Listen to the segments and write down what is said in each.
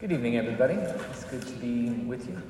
Good evening, everybody. It's good to be with you.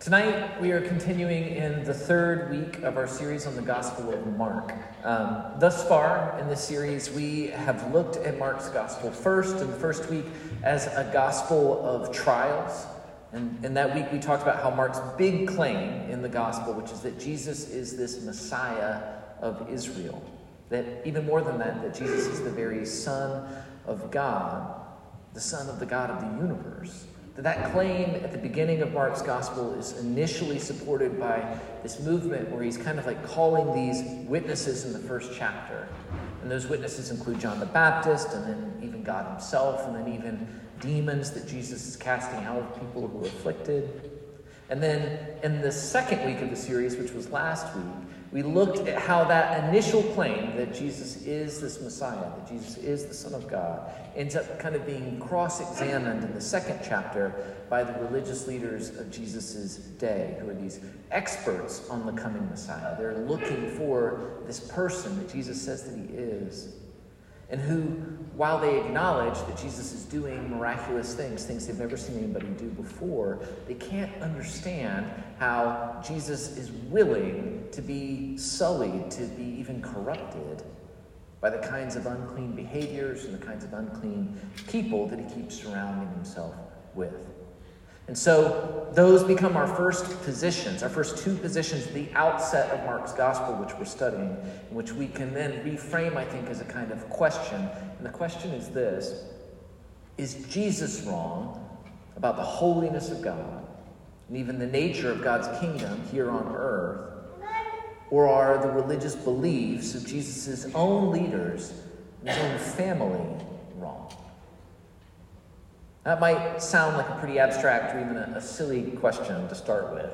Tonight, we are continuing in the third week of our series on the Gospel of Mark. Um, thus far in this series, we have looked at Mark's Gospel first in the first week as a gospel of trials. And in that week, we talked about how Mark's big claim in the Gospel, which is that Jesus is this Messiah of Israel. That even more than that, that Jesus is the very Son of God the Son of the God of the universe. That, that claim at the beginning of Mark's gospel is initially supported by this movement where he's kind of like calling these witnesses in the first chapter. And those witnesses include John the Baptist, and then even God himself, and then even demons that Jesus is casting out of people who are afflicted. And then in the second week of the series, which was last week, we looked at how that initial claim that Jesus is this Messiah, that Jesus is the Son of God, ends up kind of being cross examined in the second chapter by the religious leaders of Jesus' day, who are these experts on the coming Messiah. They're looking for this person that Jesus says that he is and who, while they acknowledge that Jesus is doing miraculous things, things they've never seen anybody do before, they can't understand how Jesus is willing to be sullied, to be even corrupted by the kinds of unclean behaviors and the kinds of unclean people that he keeps surrounding himself with. And so those become our first positions, our first two positions at the outset of Mark's gospel, which we're studying, which we can then reframe, I think, as a kind of question. And the question is this Is Jesus wrong about the holiness of God and even the nature of God's kingdom here on earth? Or are the religious beliefs of Jesus' own leaders and his own family wrong? That might sound like a pretty abstract or even a, a silly question to start with,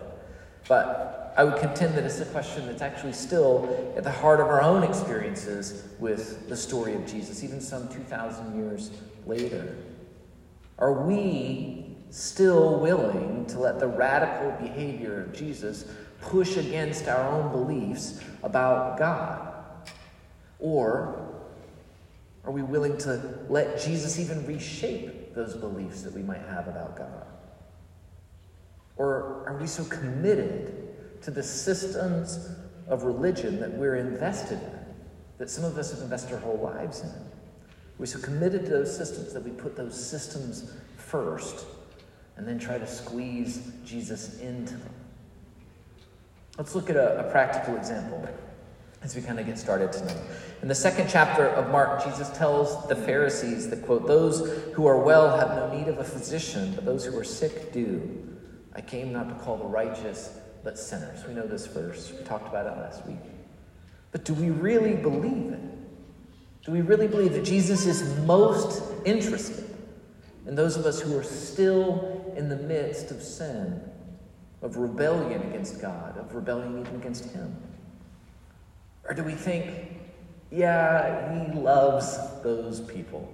but I would contend that it's a question that's actually still at the heart of our own experiences with the story of Jesus, even some 2,000 years later. Are we still willing to let the radical behavior of Jesus push against our own beliefs about God? Or are we willing to let Jesus even reshape those beliefs that we might have about God? Or are we so committed to the systems of religion that we're invested in, that some of us have invested our whole lives in? We're so committed to those systems that we put those systems first and then try to squeeze Jesus into them. Let's look at a, a practical example as we kind of get started tonight. In the second chapter of Mark, Jesus tells the Pharisees that, quote, those who are well have no need of a physician, but those who are sick do. I came not to call the righteous, but sinners. We know this verse. We talked about it last week. But do we really believe it? Do we really believe that Jesus is most interested in those of us who are still in the midst of sin, of rebellion against God, of rebellion even against Him? Or do we think, yeah, he loves those people,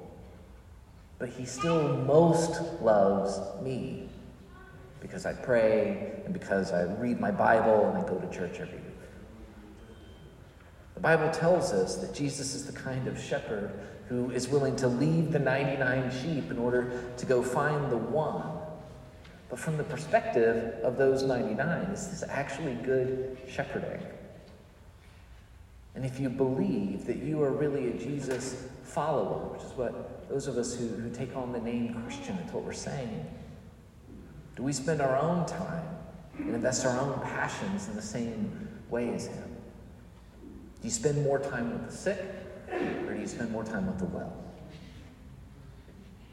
but he still most loves me because I pray and because I read my Bible and I go to church every week? The Bible tells us that Jesus is the kind of shepherd who is willing to leave the 99 sheep in order to go find the one. But from the perspective of those 99, is this actually good shepherding? And if you believe that you are really a Jesus follower, which is what those of us who, who take on the name Christian, that's what we're saying, do we spend our own time and invest our own passions in the same way as Him? Do you spend more time with the sick, or do you spend more time with the well?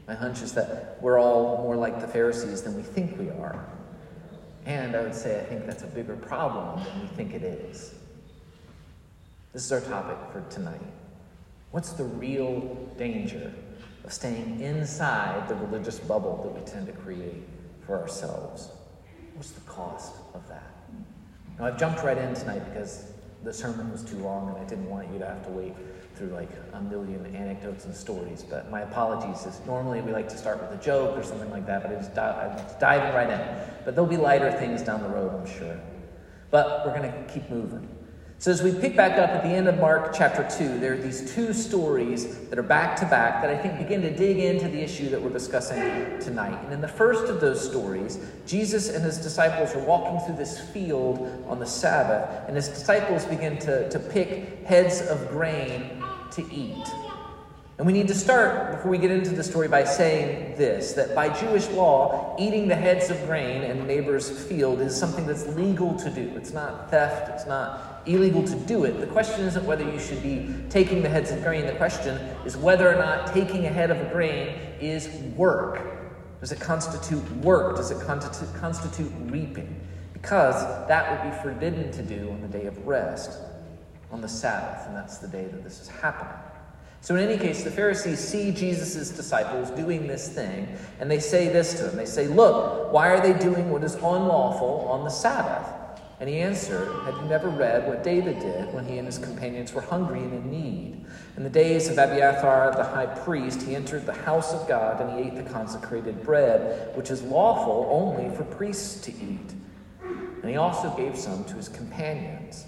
My hunch is that we're all more like the Pharisees than we think we are. And I would say I think that's a bigger problem than we think it is. This is our topic for tonight. What's the real danger of staying inside the religious bubble that we tend to create for ourselves? What's the cost of that? Now, I've jumped right in tonight because the sermon was too long and I didn't want you to have to wait through like a million anecdotes and stories. But my apologies. Is normally we like to start with a joke or something like that, but I was, di- I diving right in. But there'll be lighter things down the road, I'm sure. But we're going to keep moving. So, as we pick back up at the end of Mark chapter 2, there are these two stories that are back to back that I think begin to dig into the issue that we're discussing tonight. And in the first of those stories, Jesus and his disciples are walking through this field on the Sabbath, and his disciples begin to, to pick heads of grain to eat. And we need to start, before we get into the story, by saying this that by Jewish law, eating the heads of grain in a neighbor's field is something that's legal to do. It's not theft, it's not illegal to do it. The question isn't whether you should be taking the heads of grain, the question is whether or not taking a head of a grain is work. Does it constitute work? Does it constitute, constitute reaping? Because that would be forbidden to do on the day of rest, on the Sabbath, and that's the day that this is happening. So, in any case, the Pharisees see Jesus' disciples doing this thing, and they say this to him. They say, Look, why are they doing what is unlawful on the Sabbath? And he answered, Have you never read what David did when he and his companions were hungry and in need? In the days of Abiathar the high priest, he entered the house of God and he ate the consecrated bread, which is lawful only for priests to eat. And he also gave some to his companions.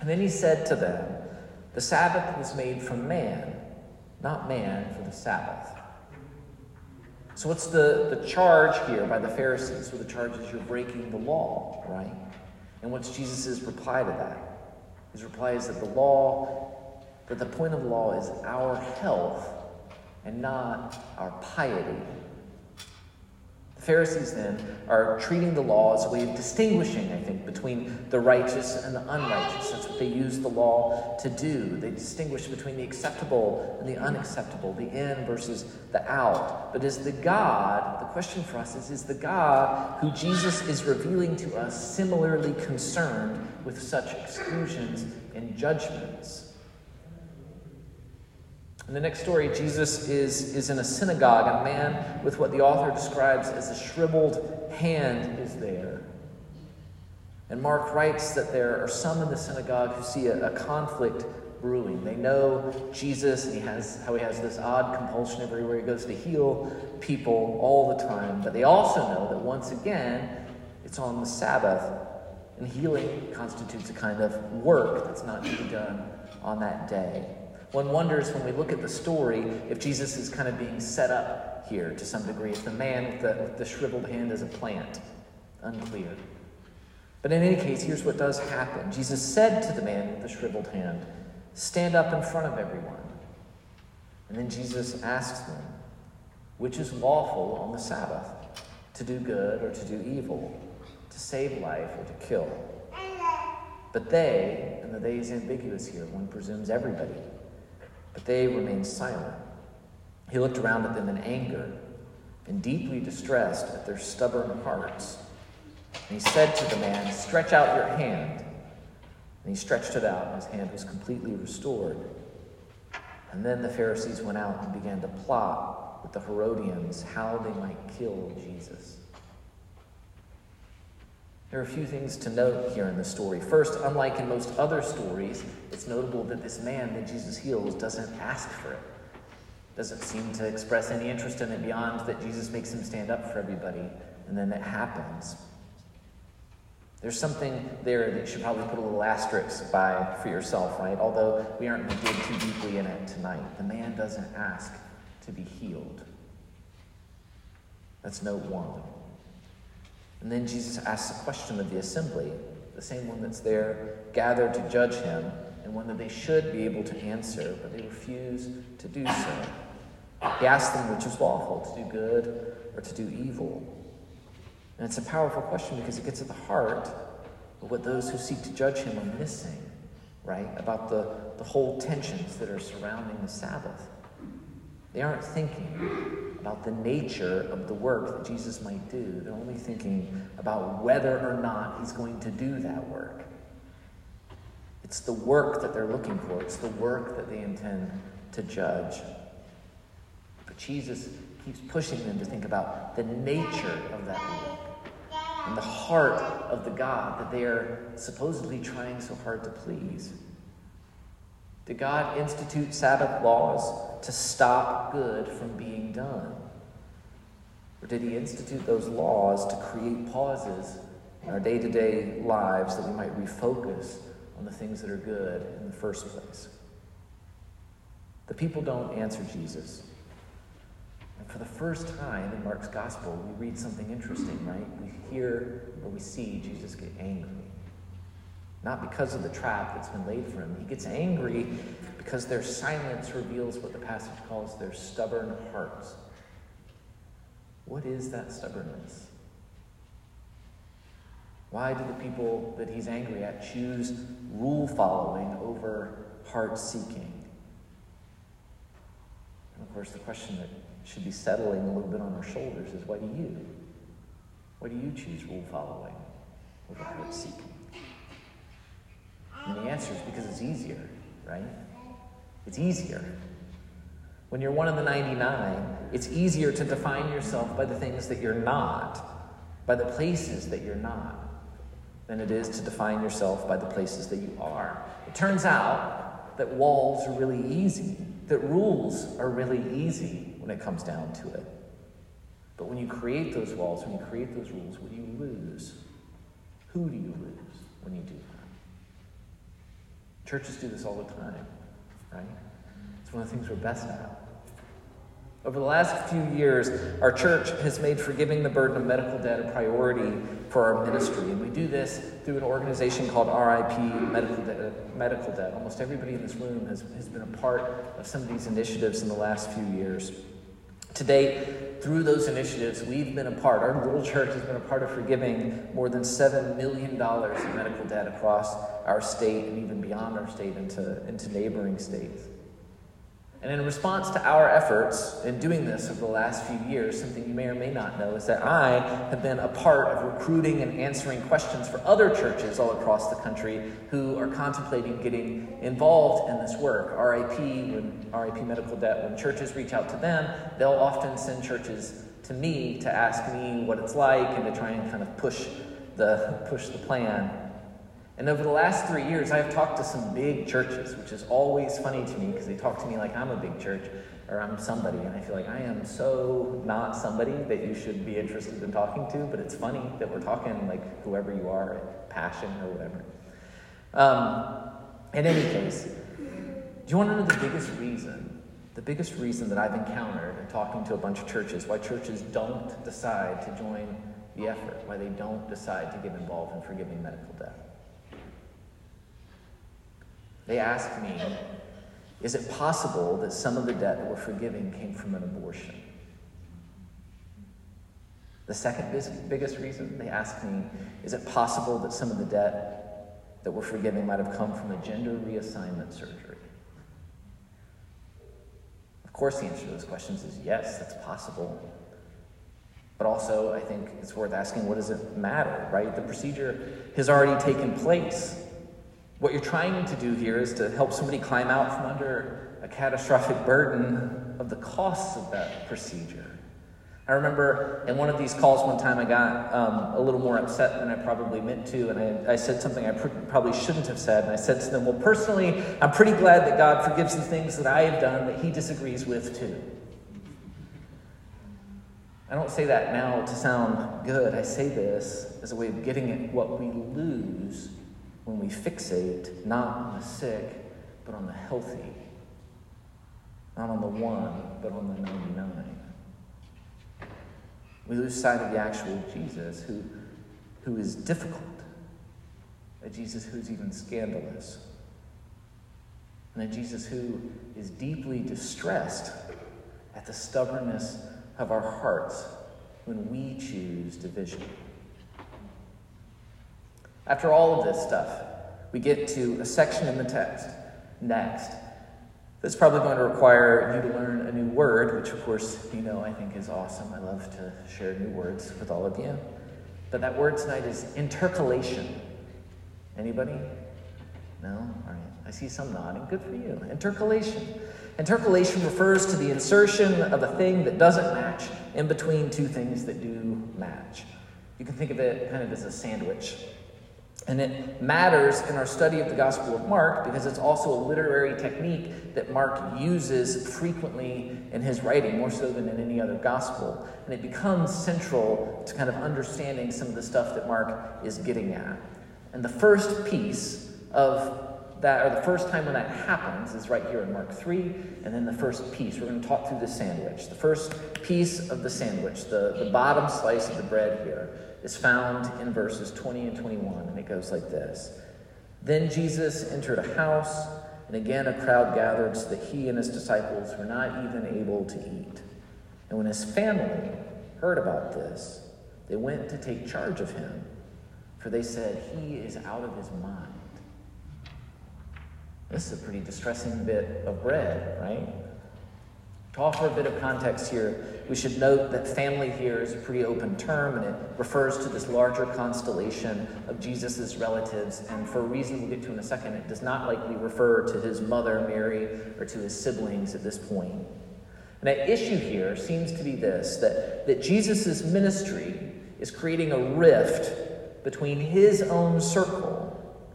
And then he said to them, the Sabbath was made for man, not man for the Sabbath. So, what's the, the charge here by the Pharisees? So, the charge is you're breaking the law, right? And what's Jesus' reply to that? His reply is that the law, that the point of law is our health and not our piety. Pharisees then are treating the law as a way of distinguishing, I think, between the righteous and the unrighteous. That's what they use the law to do. They distinguish between the acceptable and the unacceptable, the in versus the out. But is the God, the question for us is, is the God who Jesus is revealing to us similarly concerned with such exclusions and judgments? In the next story, Jesus is, is in a synagogue. And a man with what the author describes as a shriveled hand is there. And Mark writes that there are some in the synagogue who see a, a conflict brewing. They know Jesus and he has how he has this odd compulsion everywhere he goes to heal people all the time. But they also know that once again, it's on the Sabbath, and healing constitutes a kind of work that's not to be done on that day. One wonders when we look at the story if Jesus is kind of being set up here to some degree, if the man with the, with the shriveled hand is a plant. Unclear. But in any case, here's what does happen Jesus said to the man with the shriveled hand, Stand up in front of everyone. And then Jesus asks them, Which is lawful on the Sabbath? To do good or to do evil? To save life or to kill? But they, and the they is ambiguous here, one presumes everybody, but they remained silent. He looked around at them in anger and deeply distressed at their stubborn hearts. And he said to the man, Stretch out your hand. And he stretched it out, and his hand was completely restored. And then the Pharisees went out and began to plot with the Herodians how they might kill Jesus. There are a few things to note here in the story. First, unlike in most other stories, it's notable that this man that Jesus heals doesn't ask for it. Doesn't seem to express any interest in it beyond that Jesus makes him stand up for everybody, and then it happens. There's something there that you should probably put a little asterisk by for yourself, right? Although we aren't going to dig too deeply in it tonight. The man doesn't ask to be healed. That's note one. And then Jesus asks a question of the assembly, the same one that's there gathered to judge him, and one that they should be able to answer, but they refuse to do so. He asks them which is lawful, to do good or to do evil. And it's a powerful question because it gets at the heart of what those who seek to judge him are missing, right? About the, the whole tensions that are surrounding the Sabbath. They aren't thinking about the nature of the work that Jesus might do. They're only thinking about whether or not he's going to do that work. It's the work that they're looking for, it's the work that they intend to judge. But Jesus keeps pushing them to think about the nature of that work and the heart of the God that they are supposedly trying so hard to please. Did God institute Sabbath laws to stop good from being done? Or did He institute those laws to create pauses in our day to day lives that we might refocus on the things that are good in the first place. The people don't answer Jesus. And for the first time in Mark's gospel, we read something interesting, right? We hear or we see Jesus get angry. Not because of the trap that's been laid for him. He gets angry because their silence reveals what the passage calls their stubborn hearts. What is that stubbornness? Why do the people that he's angry at choose rule following over heart seeking? And of course, the question that should be settling a little bit on our shoulders is why do you? Why do you choose rule following over heart seeking? And the answer is because it's easier, right? It's easier. When you're one of the 99, it's easier to define yourself by the things that you're not, by the places that you're not, than it is to define yourself by the places that you are. It turns out that walls are really easy, that rules are really easy when it comes down to it. But when you create those walls, when you create those rules, what do you lose? Who do you lose when you do that? Churches do this all the time, right? It's one of the things we're best at. Over the last few years, our church has made forgiving the burden of medical debt a priority for our ministry. And we do this through an organization called RIP Medical Debt. Medical debt. Almost everybody in this room has, has been a part of some of these initiatives in the last few years. To date, through those initiatives, we've been a part, our little church has been a part of forgiving more than $7 million in medical debt across our state and even beyond our state into, into neighboring states. And in response to our efforts in doing this over the last few years, something you may or may not know is that I have been a part of recruiting and answering questions for other churches all across the country who are contemplating getting involved in this work. RIP, when RIP Medical Debt, when churches reach out to them, they'll often send churches to me to ask me what it's like and to try and kind of push the push the plan and over the last three years, I've talked to some big churches, which is always funny to me because they talk to me like I'm a big church or I'm somebody. And I feel like I am so not somebody that you should be interested in talking to, but it's funny that we're talking like whoever you are, passion or whatever. Um, in any case, do you want to know the biggest reason? The biggest reason that I've encountered in talking to a bunch of churches why churches don't decide to join the effort, why they don't decide to get involved in forgiving medical debt. They asked me, Is it possible that some of the debt that we're forgiving came from an abortion? The second biggest reason they asked me, Is it possible that some of the debt that we're forgiving might have come from a gender reassignment surgery? Of course, the answer to those questions is yes, that's possible. But also, I think it's worth asking what does it matter, right? The procedure has already taken place. What you're trying to do here is to help somebody climb out from under a catastrophic burden of the costs of that procedure. I remember in one of these calls one time I got um, a little more upset than I probably meant to, and I, I said something I pr- probably shouldn't have said. And I said to them, Well, personally, I'm pretty glad that God forgives the things that I have done that He disagrees with too. I don't say that now to sound good. I say this as a way of getting at what we lose when we fixate not on the sick, but on the healthy. Not on the one, but on the 99. We lose sight of the actual Jesus who, who is difficult, a Jesus who's even scandalous, and a Jesus who is deeply distressed at the stubbornness of our hearts when we choose division. After all of this stuff, we get to a section in the text next that's probably going to require you to learn a new word, which, of course, you know I think is awesome. I love to share new words with all of you. But that word tonight is intercalation. Anybody? No? All right. I see some nodding. Good for you. Intercalation. Intercalation refers to the insertion of a thing that doesn't match in between two things that do match. You can think of it kind of as a sandwich. And it matters in our study of the Gospel of Mark because it's also a literary technique that Mark uses frequently in his writing, more so than in any other gospel. And it becomes central to kind of understanding some of the stuff that Mark is getting at. And the first piece of that, or the first time when that happens, is right here in Mark 3, and then the first piece. We're going to talk through the sandwich. The first piece of the sandwich, the, the bottom slice of the bread here, is found in verses 20 and 21, and it goes like this Then Jesus entered a house, and again a crowd gathered so that he and his disciples were not even able to eat. And when his family heard about this, they went to take charge of him, for they said, He is out of his mind. This is a pretty distressing bit of bread, right? To offer a bit of context here, we should note that family here is a pretty open term and it refers to this larger constellation of Jesus' relatives. And for a reason we'll get to in a second, it does not likely refer to his mother, Mary, or to his siblings at this point. And the issue here seems to be this that, that Jesus' ministry is creating a rift between his own circle,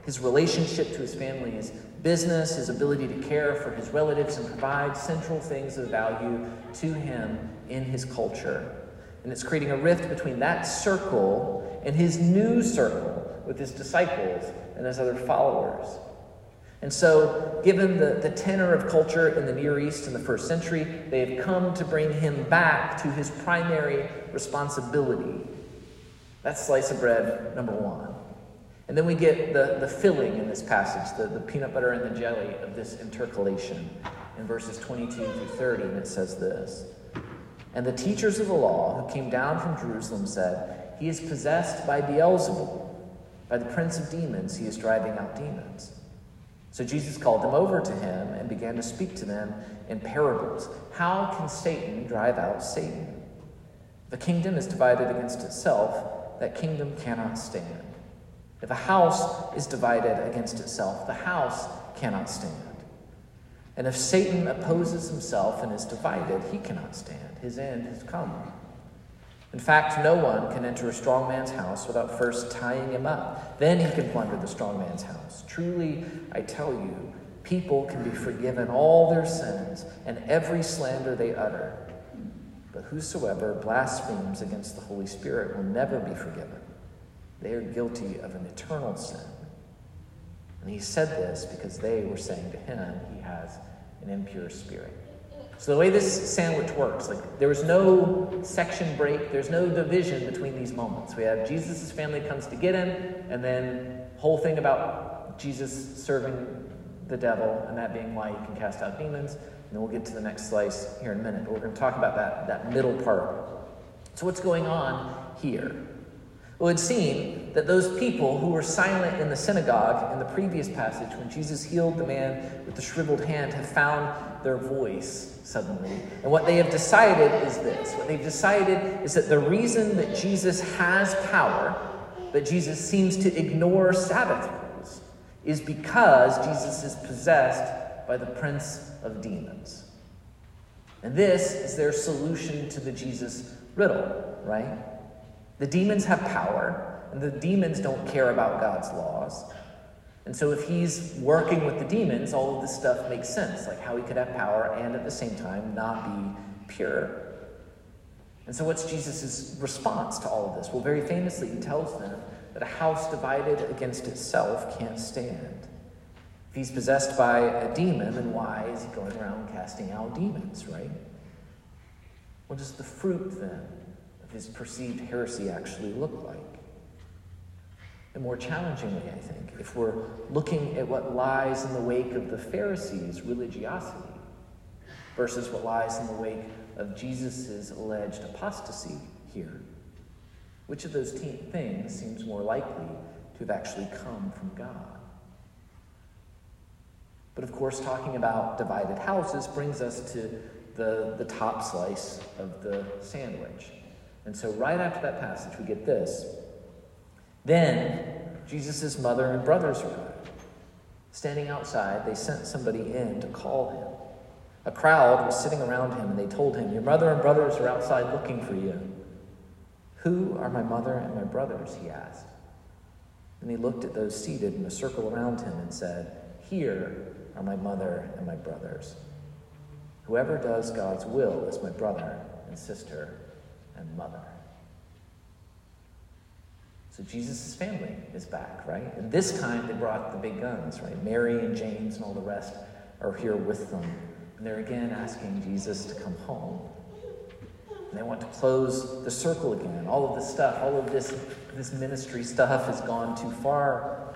his relationship to his family, his business, his ability to care for his relatives and provide central things of value to him in his culture. And it's creating a rift between that circle and his new circle with his disciples and his other followers. And so, given the, the tenor of culture in the Near East in the first century, they have come to bring him back to his primary responsibility. That's slice of bread number one. And then we get the, the filling in this passage, the, the peanut butter and the jelly of this intercalation in verses 22 through 30, and it says this And the teachers of the law who came down from Jerusalem said, He is possessed by Beelzebul, by the prince of demons, he is driving out demons. So Jesus called them over to him and began to speak to them in parables. How can Satan drive out Satan? The kingdom is divided against itself, that kingdom cannot stand. If a house is divided against itself, the house cannot stand. And if Satan opposes himself and is divided, he cannot stand. His end has come. In fact, no one can enter a strong man's house without first tying him up. Then he can plunder the strong man's house. Truly, I tell you, people can be forgiven all their sins and every slander they utter. But whosoever blasphemes against the Holy Spirit will never be forgiven they are guilty of an eternal sin. And he said this because they were saying to him, he has an impure spirit. So the way this sandwich works, like there was no section break, there's no division between these moments. We have Jesus' family comes to get him, and then whole thing about Jesus serving the devil and that being why he can cast out demons. And then we'll get to the next slice here in a minute. But we're going to talk about that, that middle part. So what's going on here? It would seem that those people who were silent in the synagogue in the previous passage when Jesus healed the man with the shriveled hand have found their voice suddenly. And what they have decided is this what they've decided is that the reason that Jesus has power, that Jesus seems to ignore Sabbath rules, is because Jesus is possessed by the prince of demons. And this is their solution to the Jesus riddle, right? The demons have power, and the demons don't care about God's laws. And so, if he's working with the demons, all of this stuff makes sense, like how he could have power and at the same time not be pure. And so, what's Jesus' response to all of this? Well, very famously, he tells them that a house divided against itself can't stand. If he's possessed by a demon, then why is he going around casting out demons, right? What is the fruit then his perceived heresy actually look like? And more challengingly, I think, if we're looking at what lies in the wake of the Pharisees' religiosity versus what lies in the wake of Jesus' alleged apostasy here, which of those te- things seems more likely to have actually come from God? But of course, talking about divided houses brings us to the, the top slice of the sandwich. And so, right after that passage, we get this. Then Jesus' mother and brothers arrived. Standing outside, they sent somebody in to call him. A crowd was sitting around him, and they told him, Your mother and brothers are outside looking for you. Who are my mother and my brothers? he asked. And he looked at those seated in a circle around him and said, Here are my mother and my brothers. Whoever does God's will is my brother and sister and mother. So Jesus' family is back, right? And this time they brought the big guns, right? Mary and James and all the rest are here with them. And they're again asking Jesus to come home. And they want to close the circle again. All of this stuff, all of this, this ministry stuff has gone too far.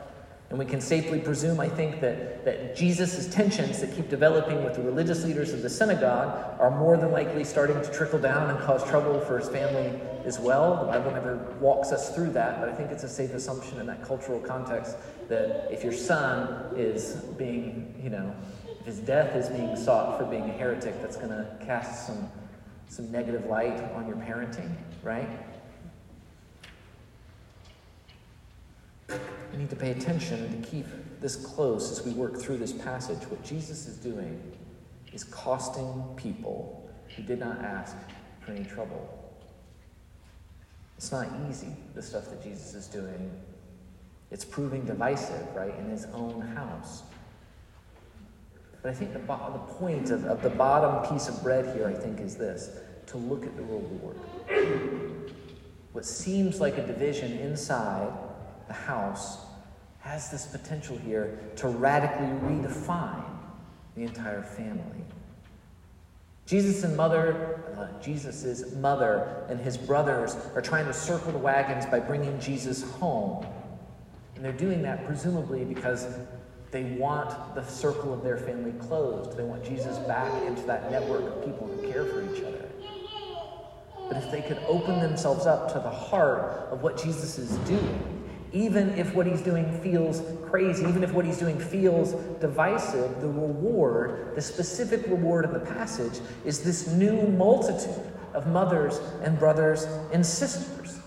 And we can safely presume, I think, that, that Jesus' tensions that keep developing with the religious leaders of the synagogue are more than likely starting to trickle down and cause trouble for his family as well. The Bible never walks us through that, but I think it's a safe assumption in that cultural context that if your son is being, you know, if his death is being sought for being a heretic, that's going to cast some, some negative light on your parenting, right? We need to pay attention to keep this close as we work through this passage. What Jesus is doing is costing people who did not ask for any trouble. It's not easy, the stuff that Jesus is doing. It's proving divisive, right, in his own house. But I think the, bo- the point of, of the bottom piece of bread here, I think, is this to look at the reward. What seems like a division inside the house has this potential here to radically redefine the entire family. Jesus and mother, uh, Jesus's mother and his brothers are trying to circle the wagons by bringing Jesus home. And they're doing that presumably because they want the circle of their family closed. They want Jesus back into that network of people who care for each other. But if they could open themselves up to the heart of what Jesus is doing, even if what he's doing feels crazy, even if what he's doing feels divisive, the reward, the specific reward in the passage, is this new multitude of mothers and brothers and sisters.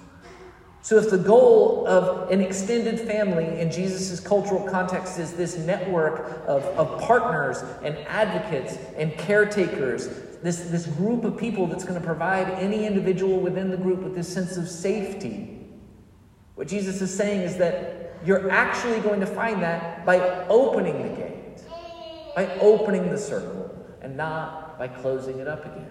So, if the goal of an extended family in Jesus' cultural context is this network of, of partners and advocates and caretakers, this, this group of people that's going to provide any individual within the group with this sense of safety, what Jesus is saying is that you're actually going to find that by opening the gate, by opening the circle, and not by closing it up again.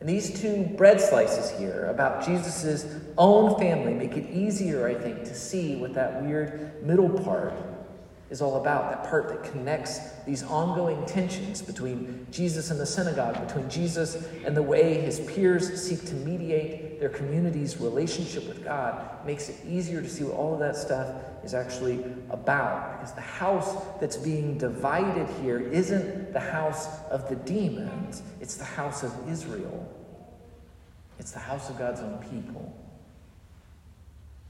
And these two bread slices here about Jesus' own family make it easier, I think, to see what that weird middle part is all about that part that connects these ongoing tensions between Jesus and the synagogue, between Jesus and the way his peers seek to mediate their community's relationship with God, makes it easier to see what all of that stuff is actually about. Because the house that's being divided here isn't the house of the demons, it's the house of Israel, it's the house of God's own people.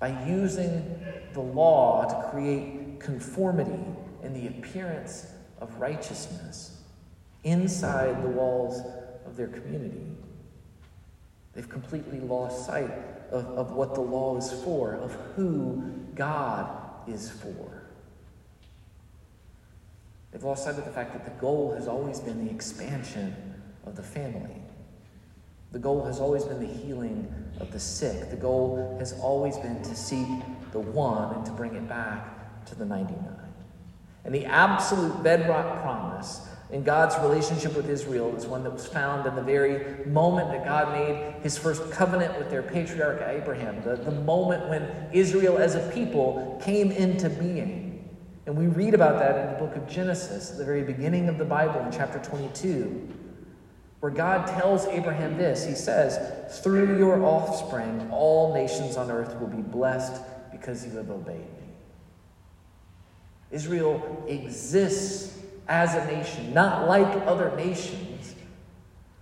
By using the law to create conformity and the appearance of righteousness inside the walls of their community. They've completely lost sight of, of what the law is for, of who God is for. They've lost sight of the fact that the goal has always been the expansion of the family. The goal has always been the healing of the sick. The goal has always been to seek the one and to bring it back to the 99. And the absolute bedrock promise in God's relationship with Israel is one that was found in the very moment that God made his first covenant with their patriarch Abraham, the, the moment when Israel as a people came into being. And we read about that in the book of Genesis, at the very beginning of the Bible, in chapter 22, where God tells Abraham this He says, Through your offspring, all nations on earth will be blessed because you have obeyed me. Israel exists as a nation, not like other nations.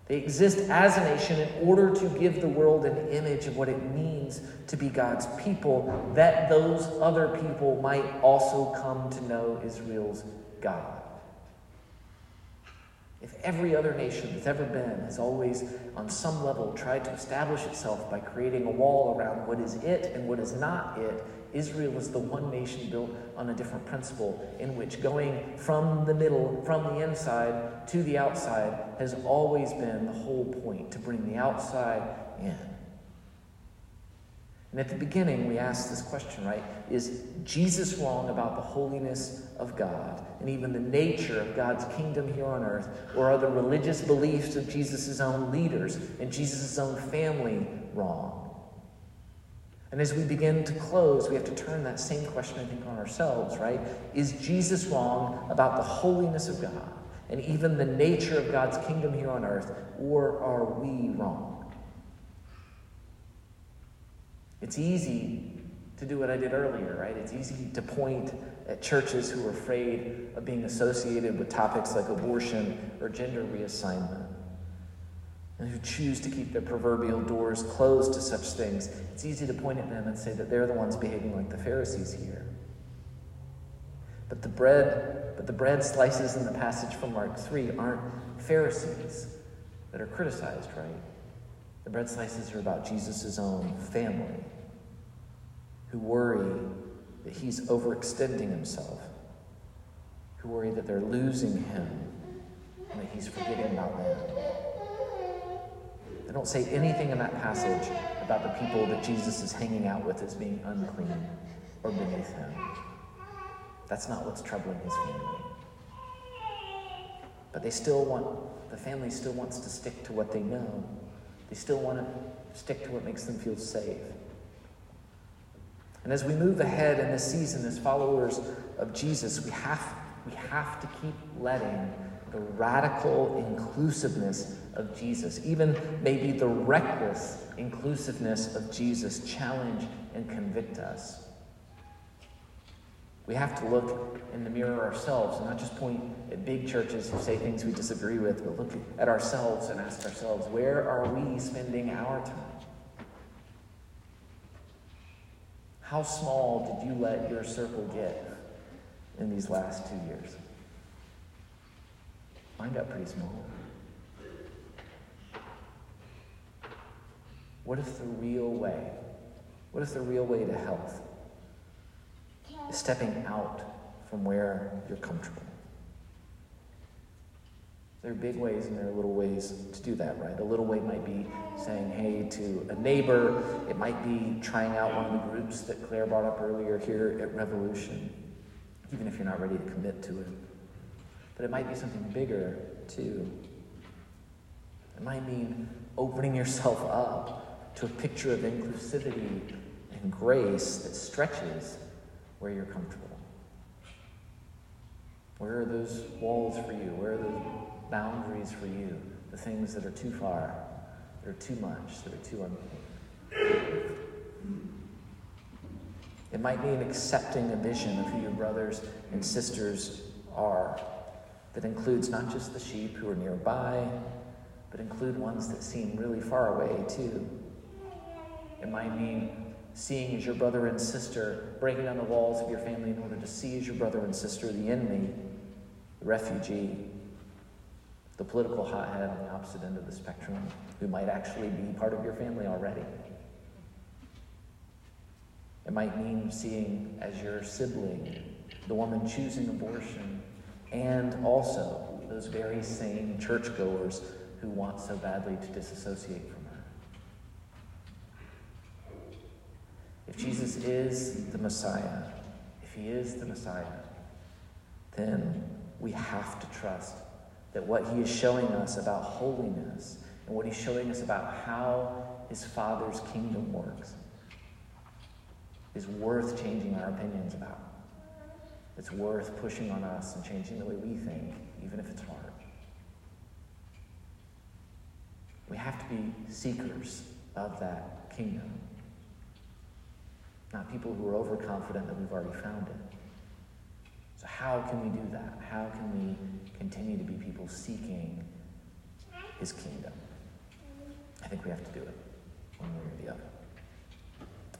They exist as a nation in order to give the world an image of what it means to be God's people, that those other people might also come to know Israel's God. If every other nation that's ever been has always, on some level, tried to establish itself by creating a wall around what is it and what is not it, Israel is the one nation built on a different principle in which going from the middle, from the inside to the outside, has always been the whole point to bring the outside in. And at the beginning, we asked this question, right? Is Jesus wrong about the holiness of God and even the nature of God's kingdom here on earth? Or are the religious beliefs of Jesus' own leaders and Jesus' own family wrong? And as we begin to close, we have to turn that same question, I think, on ourselves, right? Is Jesus wrong about the holiness of God and even the nature of God's kingdom here on earth, or are we wrong? It's easy to do what I did earlier, right? It's easy to point at churches who are afraid of being associated with topics like abortion or gender reassignment and who choose to keep their proverbial doors closed to such things, it's easy to point at them and say that they're the ones behaving like the Pharisees here. But the bread, but the bread slices in the passage from Mark 3 aren't Pharisees that are criticized, right? The bread slices are about Jesus' own family who worry that he's overextending himself, who worry that they're losing him and that he's forgetting about them. They don't say anything in that passage about the people that Jesus is hanging out with as being unclean or beneath him. That's not what's troubling his family. But they still want, the family still wants to stick to what they know. They still want to stick to what makes them feel safe. And as we move ahead in this season as followers of Jesus, we have, we have to keep letting the radical inclusiveness of Jesus, even maybe the reckless inclusiveness of Jesus, challenge and convict us. We have to look in the mirror ourselves and not just point at big churches who say things we disagree with, but look at ourselves and ask ourselves, where are we spending our time? How small did you let your circle get in these last two years? Mine got pretty small. What if the real way, what if the real way to health stepping out from where you're comfortable? There are big ways and there are little ways to do that, right? A little way might be saying hey to a neighbor. It might be trying out one of the groups that Claire brought up earlier here at Revolution, even if you're not ready to commit to it. But it might be something bigger, too. It might mean opening yourself up to a picture of inclusivity and grace that stretches where you're comfortable. Where are those walls for you? Where are those boundaries for you? The things that are too far, that are too much, that are too unclean. It might mean accepting a vision of who your brothers and sisters are that includes not just the sheep who are nearby, but include ones that seem really far away too. It might mean seeing as your brother and sister, breaking down the walls of your family in order to see as your brother and sister the enemy, the refugee, the political hothead on the opposite end of the spectrum, who might actually be part of your family already. It might mean seeing as your sibling the woman choosing abortion and also those very same churchgoers who want so badly to disassociate from her. Jesus is the Messiah, if he is the Messiah, then we have to trust that what he is showing us about holiness and what he's showing us about how his Father's kingdom works is worth changing our opinions about. It's worth pushing on us and changing the way we think, even if it's hard. We have to be seekers of that kingdom, not people who are overconfident that we've already found it. So, how can we do that? How can we continue to be people seeking his kingdom? I think we have to do it one way or the other.